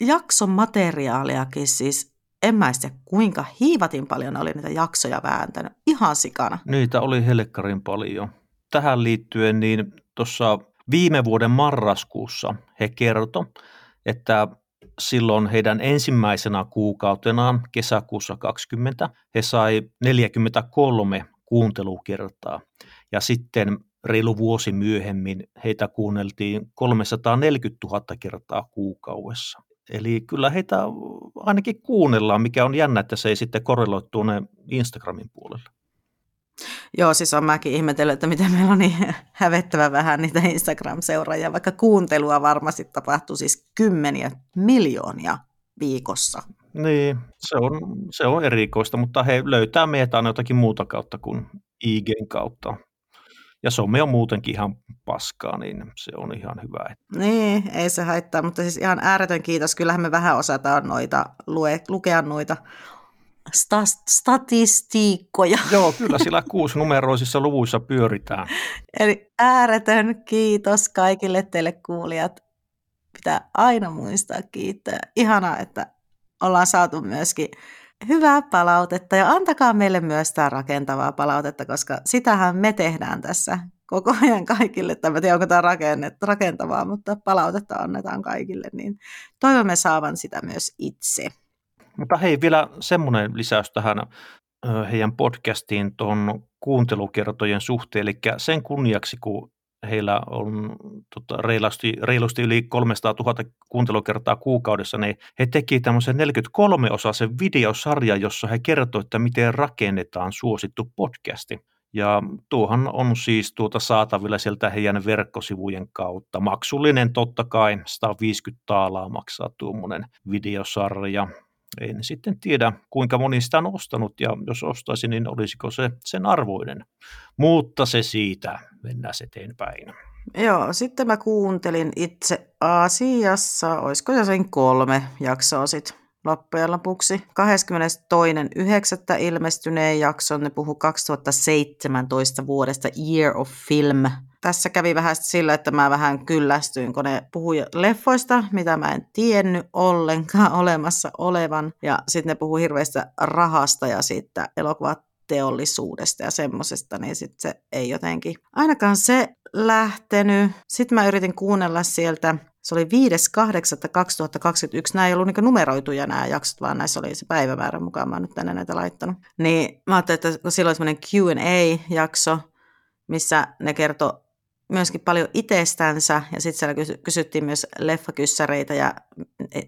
jakson materiaaliakin siis en mä sitä kuinka hiivatin paljon oli niitä jaksoja vääntänyt. Ihan sikana. Niitä oli helkkarin paljon. Tähän liittyen niin tuossa viime vuoden marraskuussa he kertoi, että silloin heidän ensimmäisenä kuukautenaan kesäkuussa 20 he sai 43 kuuntelukertaa. Ja sitten reilu vuosi myöhemmin heitä kuunneltiin 340 000 kertaa kuukaudessa. Eli kyllä heitä ainakin kuunnellaan, mikä on jännä, että se ei sitten korreloi tuonne Instagramin puolelle. Joo, siis on mäkin ihmetellyt, että miten meillä on niin (laughs) hävettävä vähän niitä Instagram-seuraajia, vaikka kuuntelua varmasti tapahtuu siis kymmeniä miljoonia viikossa. Niin, se on, se on erikoista, mutta he löytää meitä aina jotakin muuta kautta kuin IGn kautta. Ja some on muutenkin ihan paskaa, niin se on ihan hyvä. Niin, ei se haittaa, mutta siis ihan ääretön kiitos. Kyllähän me vähän osataan noita, lue, lukea noita sta- statistiikkoja. (laughs) Joo, kyllä sillä kuusinumeroisissa luvuissa pyöritään. Eli ääretön kiitos kaikille teille kuulijat. Pitää aina muistaa kiittää. Ihanaa, että ollaan saatu myöskin hyvää palautetta ja antakaa meille myös tämä rakentavaa palautetta, koska sitähän me tehdään tässä koko ajan kaikille. Tai mä tiedän, onko tämä rakentavaa, mutta palautetta annetaan kaikille, niin toivomme saavan sitä myös itse. Mutta hei, vielä semmoinen lisäys tähän heidän podcastiin tuon kuuntelukertojen suhteen, eli sen kunniaksi, kun heillä on tota, reilusti, reilusti yli 300 000 kuuntelukertaa kuukaudessa, niin he teki tämmöisen 43-osaisen videosarjan, jossa he kertoivat, että miten rakennetaan suosittu podcasti. Ja tuohan on siis tuota saatavilla sieltä heidän verkkosivujen kautta. Maksullinen totta kai, 150 taalaa maksaa tuommoinen videosarja. En sitten tiedä, kuinka moni sitä on ostanut ja jos ostaisi, niin olisiko se sen arvoinen. Mutta se siitä, mennään eteenpäin. Joo, sitten mä kuuntelin itse asiassa, olisiko se sen kolme jaksoa sitten loppujen lopuksi. 22.9. ilmestyneen jakson, ne puhu 2017 vuodesta Year of Film. Tässä kävi vähän sillä, että mä vähän kyllästyin, kun ne puhui leffoista, mitä mä en tiennyt ollenkaan (laughs) olemassa olevan. Ja sitten ne puhuu hirveästä rahasta ja siitä elokuvat teollisuudesta ja semmoisesta, niin sitten se ei jotenkin ainakaan se lähtenyt. Sitten mä yritin kuunnella sieltä se oli 5.8.2021. Nämä ei ollut niin numeroituja nämä jaksot, vaan näissä oli se päivämäärä mukaan. Mä oon nyt tänne näitä laittanut. Niin mä ajattelin, että kun silloin semmoinen Q&A-jakso, missä ne kertoi myöskin paljon itsestänsä ja sitten siellä kysyttiin myös leffakyssäreitä ja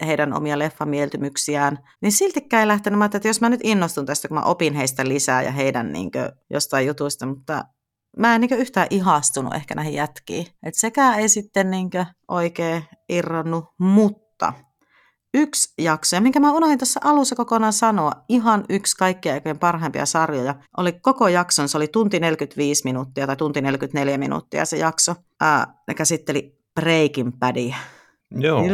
heidän omia leffamieltymyksiään, niin siltikään ei lähtenyt. Mä että jos mä nyt innostun tästä, kun mä opin heistä lisää ja heidän niin kuin, jostain jutuista, mutta mä en niin yhtään ihastunut ehkä näihin jätkiin. Et sekään ei sitten niin oikein irronnut, mutta yksi jakso, ja minkä mä unohdin tässä alussa kokonaan sanoa, ihan yksi kaikkien aikojen parhaimpia sarjoja, oli koko jakson, se oli tunti 45 minuuttia tai tunti 44 minuuttia se jakso. Ää, ne käsitteli Breaking Badia. Joo.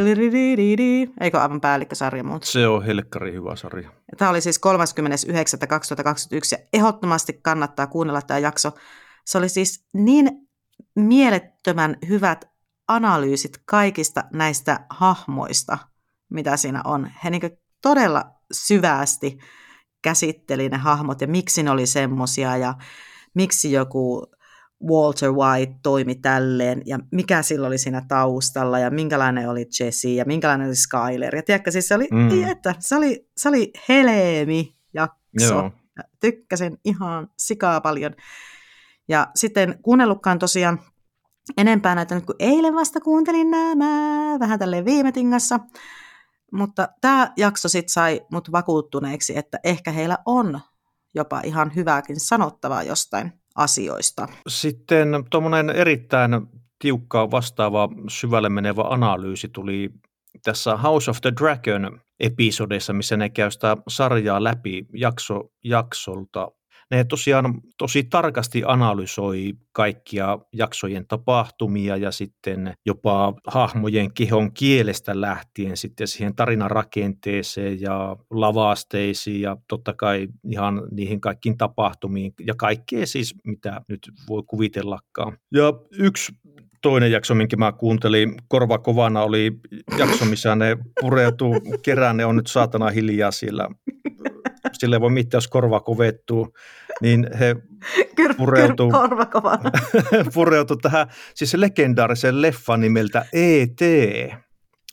Eikö aivan päällikkösarja mutta Se on helkkari hyvä sarja. Tämä oli siis 30.9.2021 ja ehdottomasti kannattaa kuunnella tämä jakso. Se oli siis niin mielettömän hyvät analyysit kaikista näistä hahmoista, mitä siinä on. He niin todella syvästi käsitteli ne hahmot ja miksi ne oli semmosia ja miksi joku Walter White toimi tälleen ja mikä sillä oli siinä taustalla ja minkälainen oli Jesse ja minkälainen oli Skyler. Ja tiedätkö, siis se oli, mm. että, se oli, se oli heleemi jakso. Joo. Tykkäsin ihan sikaa paljon. Ja sitten kuunnellutkaan tosiaan enempää näitä nyt kuin eilen vasta kuuntelin nämä, vähän tälleen viime tingassa. Mutta tämä jakso sitten sai mut vakuuttuneeksi, että ehkä heillä on jopa ihan hyvääkin sanottavaa jostain asioista. Sitten tuommoinen erittäin tiukka vastaava syvälle menevä analyysi tuli tässä House of the Dragon episodissa, missä ne käy sitä sarjaa läpi jakso jaksolta ne tosiaan tosi tarkasti analysoi kaikkia jaksojen tapahtumia ja sitten jopa hahmojen kehon kielestä lähtien sitten siihen tarinan rakenteeseen ja lavasteisiin ja totta kai ihan niihin kaikkiin tapahtumiin ja kaikkea siis mitä nyt voi kuvitellakaan. Ja yksi toinen jakso, minkä mä kuuntelin korva kovana, oli jakso, missä ne pureutuu kerään, ne on nyt saatana hiljaa siellä sille voi mitään, jos korva kovettuu, niin he (laughs) pureutuu, (laughs) pureutuu tähän siis legendaariseen leffan nimeltä E.T.,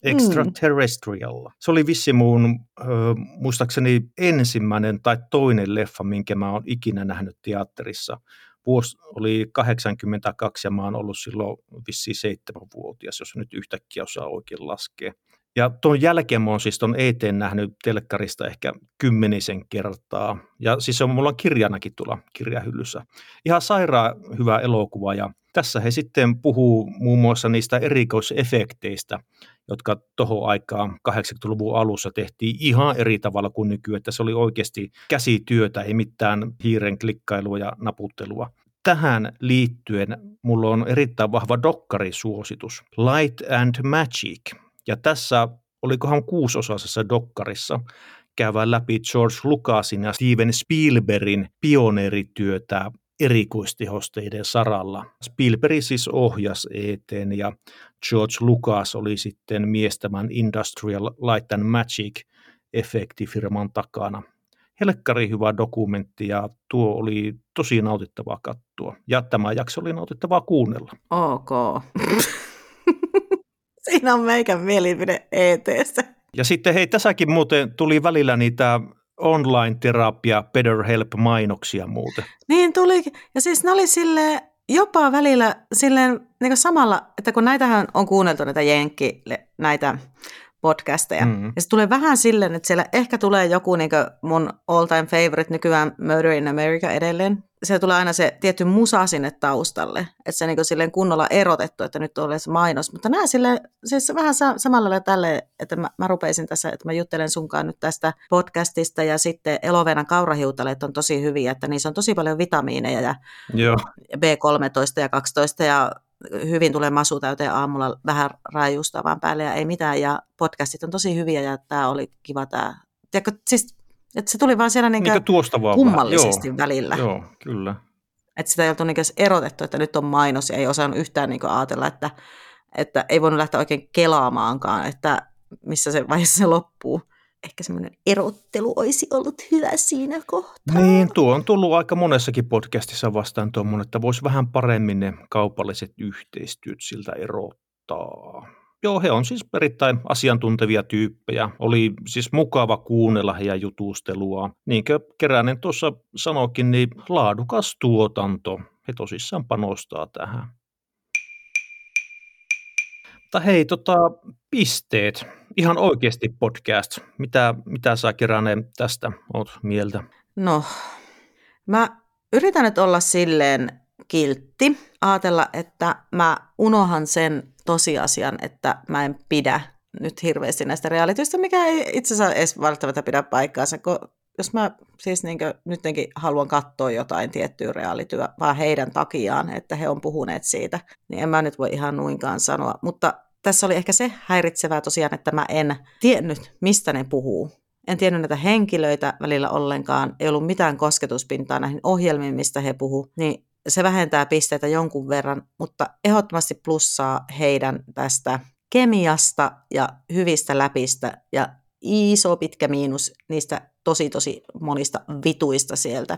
Extraterrestrial. Mm. Se oli vissi mun, äh, muistaakseni ensimmäinen tai toinen leffa, minkä mä oon ikinä nähnyt teatterissa. Vuosi oli 82 ja mä oon ollut silloin vissiin seitsemänvuotias, jos nyt yhtäkkiä osaa oikein laskea. Ja tuon jälkeen mä oon siis tuon ET nähnyt telkkarista ehkä kymmenisen kertaa. Ja siis on mulla kirjanakin tuolla kirjahyllyssä. Ihan sairaan hyvä elokuva ja tässä he sitten puhuu muun muassa niistä erikoisefekteistä, jotka tuohon aikaan 80-luvun alussa tehtiin ihan eri tavalla kuin nykyään, että se oli oikeasti käsityötä, ei mitään hiiren klikkailua ja naputtelua. Tähän liittyen mulla on erittäin vahva dokkarisuositus, Light and Magic. Ja tässä, olikohan kuusosaisessa dokkarissa, käydään läpi George Lucasin ja Steven Spielbergin pioneerityötä erikoistihosteiden saralla. Spielberg siis ohjas ETn ja George Lucas oli sitten miestämän Industrial Light and Magic efektifirman takana. Helkkari hyvä dokumentti ja tuo oli tosi nautittavaa kattua. Ja tämä jakso oli nautittavaa kuunnella. Ok. (laughs) Siinä on meikän mielipide ETstä. Ja sitten hei, tässäkin muuten tuli välillä niitä online-terapia BetterHelp-mainoksia muuten. Niin tuli, ja siis ne oli sille jopa välillä silleen niin samalla, että kun näitähän on kuunneltu näitä Jenkki, näitä podcasteja. Mm-hmm. Ja se tulee vähän silleen, että siellä ehkä tulee joku niin mun all-time favorite nykyään Murder in America edelleen. Se tulee aina se tietty musa sinne taustalle, että se niin silleen kunnolla erotettu, että nyt on se mainos. Mutta nämä sille, siis vähän samalla lailla tälle, että mä, mä rupeisin tässä, että mä juttelen sunkaan nyt tästä podcastista ja sitten Elovenan kaurahiutaleet on tosi hyviä, että niissä on tosi paljon vitamiineja ja Joo. B13 ja 12 ja hyvin tulee masu täyteen aamulla vähän rajusta vaan päälle ja ei mitään. Ja podcastit on tosi hyviä ja tämä oli kiva tämä. Tiedätkö, siis, että se tuli vaan siellä niin niin tuosta vaan kummallisesti Joo. välillä. Joo, kyllä. Että sitä ei oltu niin erotettu, että nyt on mainos ja ei osannut yhtään niin ajatella, että, että ei voinut lähteä oikein kelaamaankaan, että missä se vaiheessa se loppuu ehkä semmoinen erottelu olisi ollut hyvä siinä kohtaa. Niin, tuo on tullut aika monessakin podcastissa vastaan tuommoinen, että voisi vähän paremmin ne kaupalliset yhteistyöt siltä erottaa. Joo, he on siis erittäin asiantuntevia tyyppejä. Oli siis mukava kuunnella heidän jutustelua. Niin kuin Keränen tuossa sanoikin, niin laadukas tuotanto. He tosissaan panostaa tähän. Mutta hei, tota, pisteet ihan oikeasti podcast. Mitä, mitä sä Keränen tästä oot mieltä? No, mä yritän nyt olla silleen kiltti, ajatella, että mä unohan sen tosiasian, että mä en pidä nyt hirveästi näistä realityistä, mikä ei itse asiassa edes välttämättä pidä paikkaansa, kun jos mä siis niin nytkin haluan katsoa jotain tiettyä realityä vaan heidän takiaan, että he on puhuneet siitä, niin en mä nyt voi ihan nuinkaan sanoa. Mutta tässä oli ehkä se häiritsevää tosiaan, että mä en tiennyt, mistä ne puhuu. En tiennyt näitä henkilöitä välillä ollenkaan, ei ollut mitään kosketuspintaa näihin ohjelmiin, mistä he puhuu, niin se vähentää pisteitä jonkun verran, mutta ehdottomasti plussaa heidän tästä kemiasta ja hyvistä läpistä ja iso pitkä miinus niistä tosi tosi monista vituista sieltä.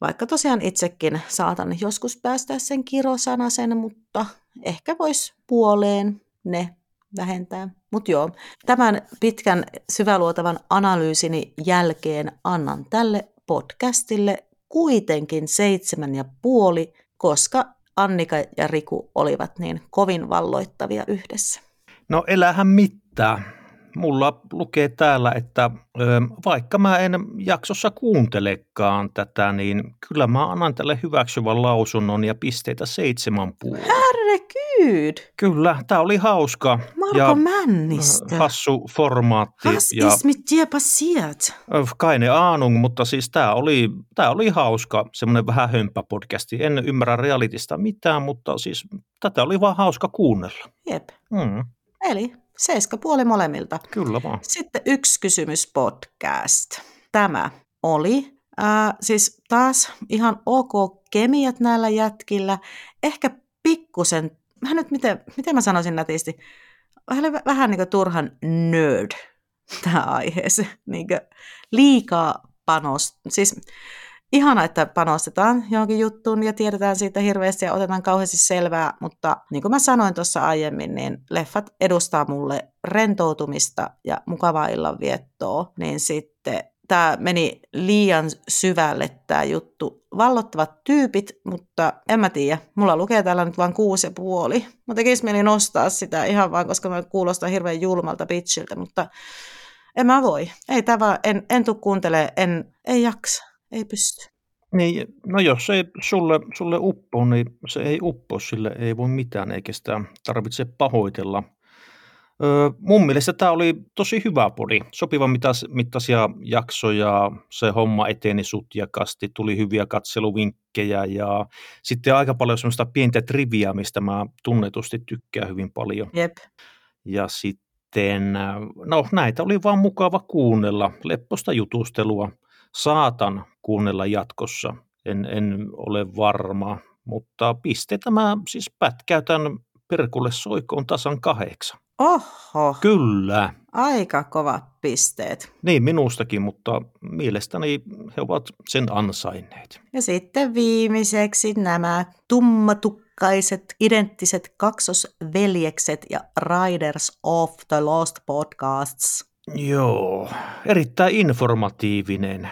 Vaikka tosiaan itsekin saatan joskus päästä sen kirosanasen, mutta ehkä voisi puoleen ne vähentää. Mutta joo, tämän pitkän syväluotavan analyysini jälkeen annan tälle podcastille kuitenkin seitsemän ja puoli, koska Annika ja Riku olivat niin kovin valloittavia yhdessä. No elähän mitään mulla lukee täällä, että vaikka mä en jaksossa kuuntelekaan tätä, niin kyllä mä annan tälle hyväksyvän lausunnon ja pisteitä seitsemän puolella. Herregud! Kyllä, tämä oli hauska. Marko ja Männistä. Hassu formaatti. Was ja, mit dir passiert? Keine Ahnung, mutta siis tämä oli, tää oli hauska, semmoinen vähän hömppäpodcasti. En ymmärrä realitista mitään, mutta siis tätä oli vaan hauska kuunnella. Jep. Mm. Eli Seiska puoli molemmilta. Kyllä vaan. Sitten yksi kysymys podcast. Tämä oli äh, siis taas ihan ok kemiat näillä jätkillä. Ehkä pikkusen, vähän nyt miten, miten mä sanoisin nätisti, vähän, vähän niin kuin turhan nerd tämä aiheeseen. Niin liikaa panos. Siis ihana, että panostetaan johonkin juttuun ja tiedetään siitä hirveästi ja otetaan kauheasti selvää, mutta niin kuin mä sanoin tuossa aiemmin, niin leffat edustaa mulle rentoutumista ja mukavaa illanviettoa, niin sitten tämä meni liian syvälle tämä juttu. Vallottavat tyypit, mutta en mä tiedä. Mulla lukee täällä nyt vain kuusi ja puoli. Mä tekis mieli nostaa sitä ihan vaan, koska mä kuulostan hirveän julmalta bitchiltä, mutta en mä voi. Ei tämä en, en tuu kuuntele, en, ei jaksa, ei pysty. Niin, no jos ei sulle, sulle uppo, niin se ei uppo, sille ei voi mitään, eikä sitä tarvitse pahoitella. Öö, mun mielestä tämä oli tosi hyvä podi. Sopivan mitas, mittaisia jaksoja, se homma eteni sutjakasti, tuli hyviä katseluvinkkejä ja sitten aika paljon semmoista pientä triviaa, mistä mä tunnetusti tykkään hyvin paljon. Jep. Ja sitten, no näitä oli vaan mukava kuunnella, lepposta jutustelua. Saatan kuunnella jatkossa, en, en ole varma, mutta pisteitä mä siis pätkäytän Perkulle soikoon tasan kahdeksan. Oho. Kyllä. Aika kovat pisteet. Niin, minustakin, mutta mielestäni he ovat sen ansainneet. Ja sitten viimeiseksi nämä tummatukkaiset, identtiset kaksosveljekset ja Riders of the Lost Podcasts. Joo, erittäin informatiivinen,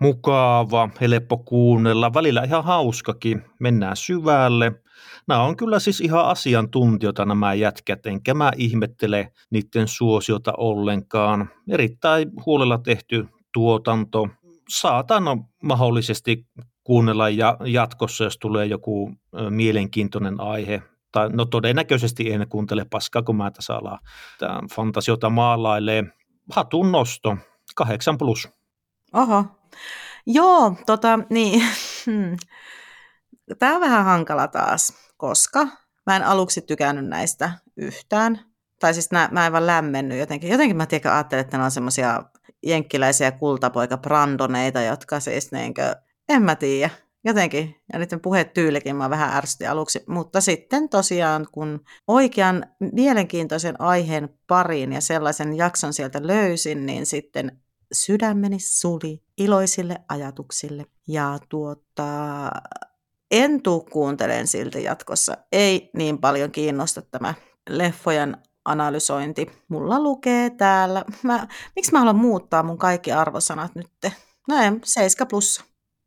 mukava, helppo kuunnella, välillä ihan hauskakin, mennään syvälle – nämä on kyllä siis ihan asiantuntijoita nämä jätkät, enkä mä ihmettele niiden suosiota ollenkaan. Erittäin huolella tehty tuotanto. Saatan mahdollisesti kuunnella ja jatkossa, jos tulee joku mielenkiintoinen aihe. Tai no todennäköisesti en kuuntele paskaa, kun mä tässä alaa tämä fantasiota maalailee. Hatun nosto, kahdeksan plus. Oho. Joo, tota, niin. (laughs) Hmm. Tämä on vähän hankala taas koska mä en aluksi tykännyt näistä yhtään. Tai siis nää, mä en vaan lämmennyt jotenkin. Jotenkin mä tiedän, ajattelin, että ne on semmoisia jenkkiläisiä kultapoika brandoneita, jotka siis niinkö, en mä tiedä, jotenkin, ja niiden puheet tyylikin mä vähän ärsytti aluksi, mutta sitten tosiaan, kun oikean mielenkiintoisen aiheen pariin ja sellaisen jakson sieltä löysin, niin sitten sydämeni suli iloisille ajatuksille. Ja tuota, en tuu kuuntelemaan silti jatkossa. Ei niin paljon kiinnosta tämä leffojen analysointi. Mulla lukee täällä. Mä, miksi mä haluan muuttaa mun kaikki arvosanat nyt? Näin, no 7 plus.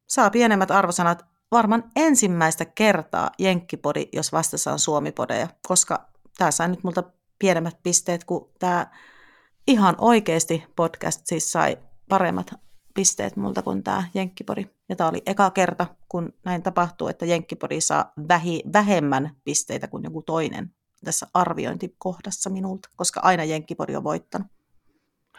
Saa pienemmät arvosanat varmaan ensimmäistä kertaa Jenkkipodi, jos vastassa on Suomipodeja, koska tämä sai nyt multa pienemmät pisteet kuin tämä ihan oikeasti podcast siis sai paremmat pisteet multa kuin tämä Jenkkipodi. Ja tämä oli eka kerta, kun näin tapahtuu, että Jenkkipodi saa vähi, vähemmän pisteitä kuin joku toinen tässä arviointikohdassa minulta, koska aina Jenkkipodi on voittanut.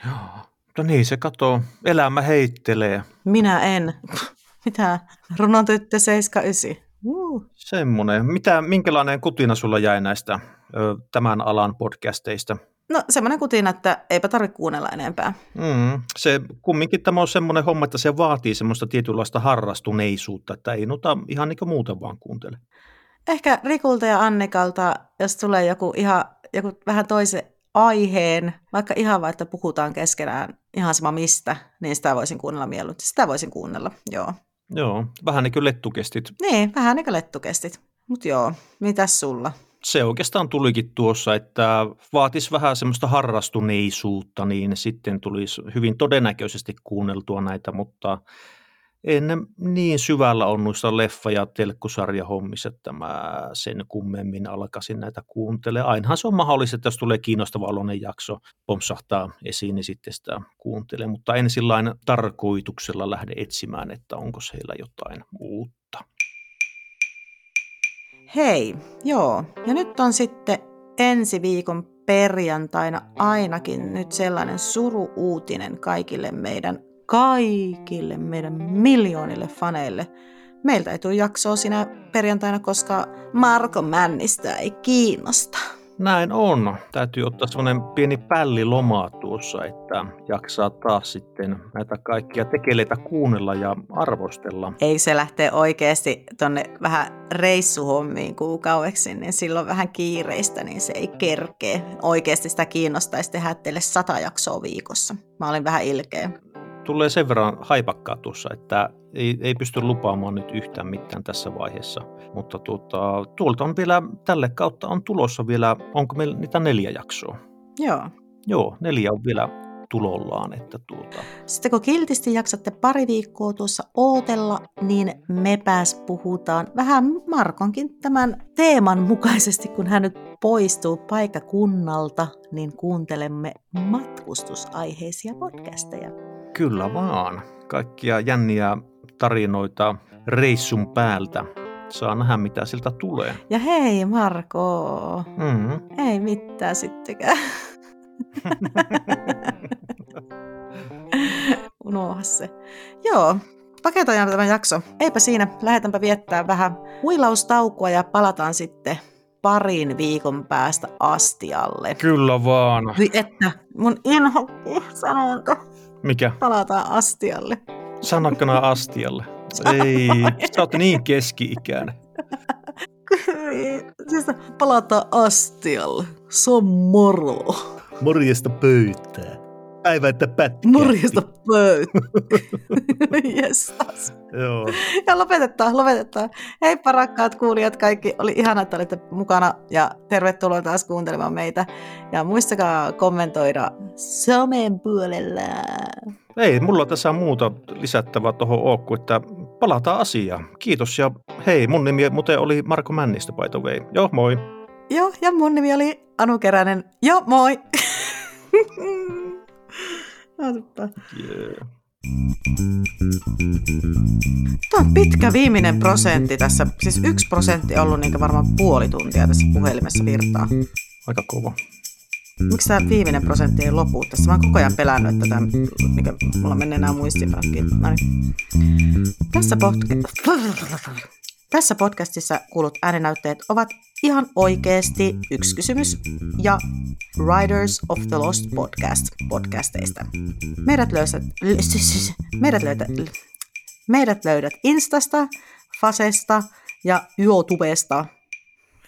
Joo, no niin se katoo. Elämä heittelee. Minä en. (laughs) Mitä? Runon tyttö 79. Uh. Semmoinen. Mitä, minkälainen kutina sulla jäi näistä ö, tämän alan podcasteista? No semmoinen kutina, että eipä tarvitse kuunnella enempää. Mm, se kumminkin tämä on semmoinen homma, että se vaatii semmoista tietynlaista harrastuneisuutta, että ei nuta ihan niin kuin muuten vaan kuuntele. Ehkä Rikulta ja Annikalta, jos tulee joku, ihan, joku vähän toisen aiheen, vaikka ihan vaan, että puhutaan keskenään ihan sama mistä, niin sitä voisin kuunnella mieluusti. Sitä voisin kuunnella, joo. Joo, vähän niin kuin lettukestit. Niin, vähän niin kuin lettukestit. Mutta joo, mitäs sulla? Se oikeastaan tulikin tuossa, että vaatisi vähän semmoista harrastuneisuutta, niin sitten tulisi hyvin todennäköisesti kuunneltua näitä, mutta en niin syvällä on noissa leffa- ja telkkusarjahommissa, että mä sen kummemmin alkaisin näitä kuuntelemaan. Ainahan se on mahdollista, että jos tulee kiinnostava aloinen jakso, pompsahtaa esiin, niin sitten sitä kuuntelee, mutta en sillä tarkoituksella lähde etsimään, että onko heillä jotain uutta. Hei, joo. Ja nyt on sitten ensi viikon perjantaina ainakin nyt sellainen suru-uutinen kaikille meidän, kaikille meidän miljoonille faneille. Meiltä ei tule jaksoa sinä perjantaina, koska Marko Männistä ei kiinnosta. Näin on. Täytyy ottaa semmoinen pieni pälli lomaa tuossa, että jaksaa taas sitten näitä kaikkia tekeleitä kuunnella ja arvostella. Ei se lähtee oikeasti tonne vähän reissuhommiin kuukaueksi, niin silloin vähän kiireistä, niin se ei kerkee. Oikeasti sitä kiinnostaisi tehdä teille sata jaksoa viikossa. Mä olin vähän ilkeä tulee sen verran haipakkaa tuossa, että ei, ei pysty lupaamaan nyt yhtään mitään tässä vaiheessa. Mutta tuota, tuolta on vielä, tälle kautta on tulossa vielä, onko meillä niitä neljä jaksoa? Joo. Joo, neljä on vielä tulollaan. Että tuota. Sitten kun kiltisti jaksatte pari viikkoa tuossa ootella, niin me pääs puhutaan vähän Markonkin tämän teeman mukaisesti, kun hän nyt poistuu paikakunnalta, niin kuuntelemme matkustusaiheisia podcasteja. Kyllä vaan. Kaikkia jänniä tarinoita reissun päältä. Saa nähdä, mitä siltä tulee. Ja hei Marko, mm-hmm. ei mitään sittenkään. (laughs) Unoha se. Joo, paketoidaan tämä jakso. Eipä siinä, lähdetäänpä viettää vähän huilaustaukoa ja palataan sitten parin viikon päästä astialle. Kyllä vaan. Että mun inho sanonta. Mikä? Palataan astialle. Sanakana astialle. (laughs) Ei, sä oot niin keski-ikäinen. siis palataan astialle. Se on moro. Morjesta pöytää. Aivan, että pätkä. Morjesta pöytää. (laughs) Jestas. Joo. Ja lopetetaan, lopetetaan. Hei rakkaat kuulijat kaikki. Oli ihana, että olitte mukana ja tervetuloa taas kuuntelemaan meitä. Ja muistakaa kommentoida somen puolella. Ei, mulla tässä on muuta lisättävää tuohon Ookku, että palataan asiaan. Kiitos ja hei, mun nimi muuten oli Marko Männistä by the way. Joo, moi. Joo, ja mun nimi oli Anu Keränen. Joo, moi. (laughs) Yeah. Tuo on pitkä viimeinen prosentti tässä, siis yksi prosentti ollut niin varmaan puoli tuntia tässä puhelimessa virtaa. Aika kova. Miksi tämä viimeinen prosentti ei lopu tässä? Mä oon koko ajan pelännyt, että tämä, mikä mulla menee nämä. No niin. Tässä, podca- (laughs) tässä podcastissa kuulut ääninäytteet ovat ihan oikeasti yksi kysymys ja Riders of the Lost podcast podcasteista. Meidät löydät, meidät löydät, meidät löydät Instasta, Fasesta ja YouTubesta.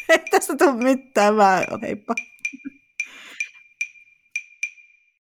Ei tästä tule mitään, mä heippa.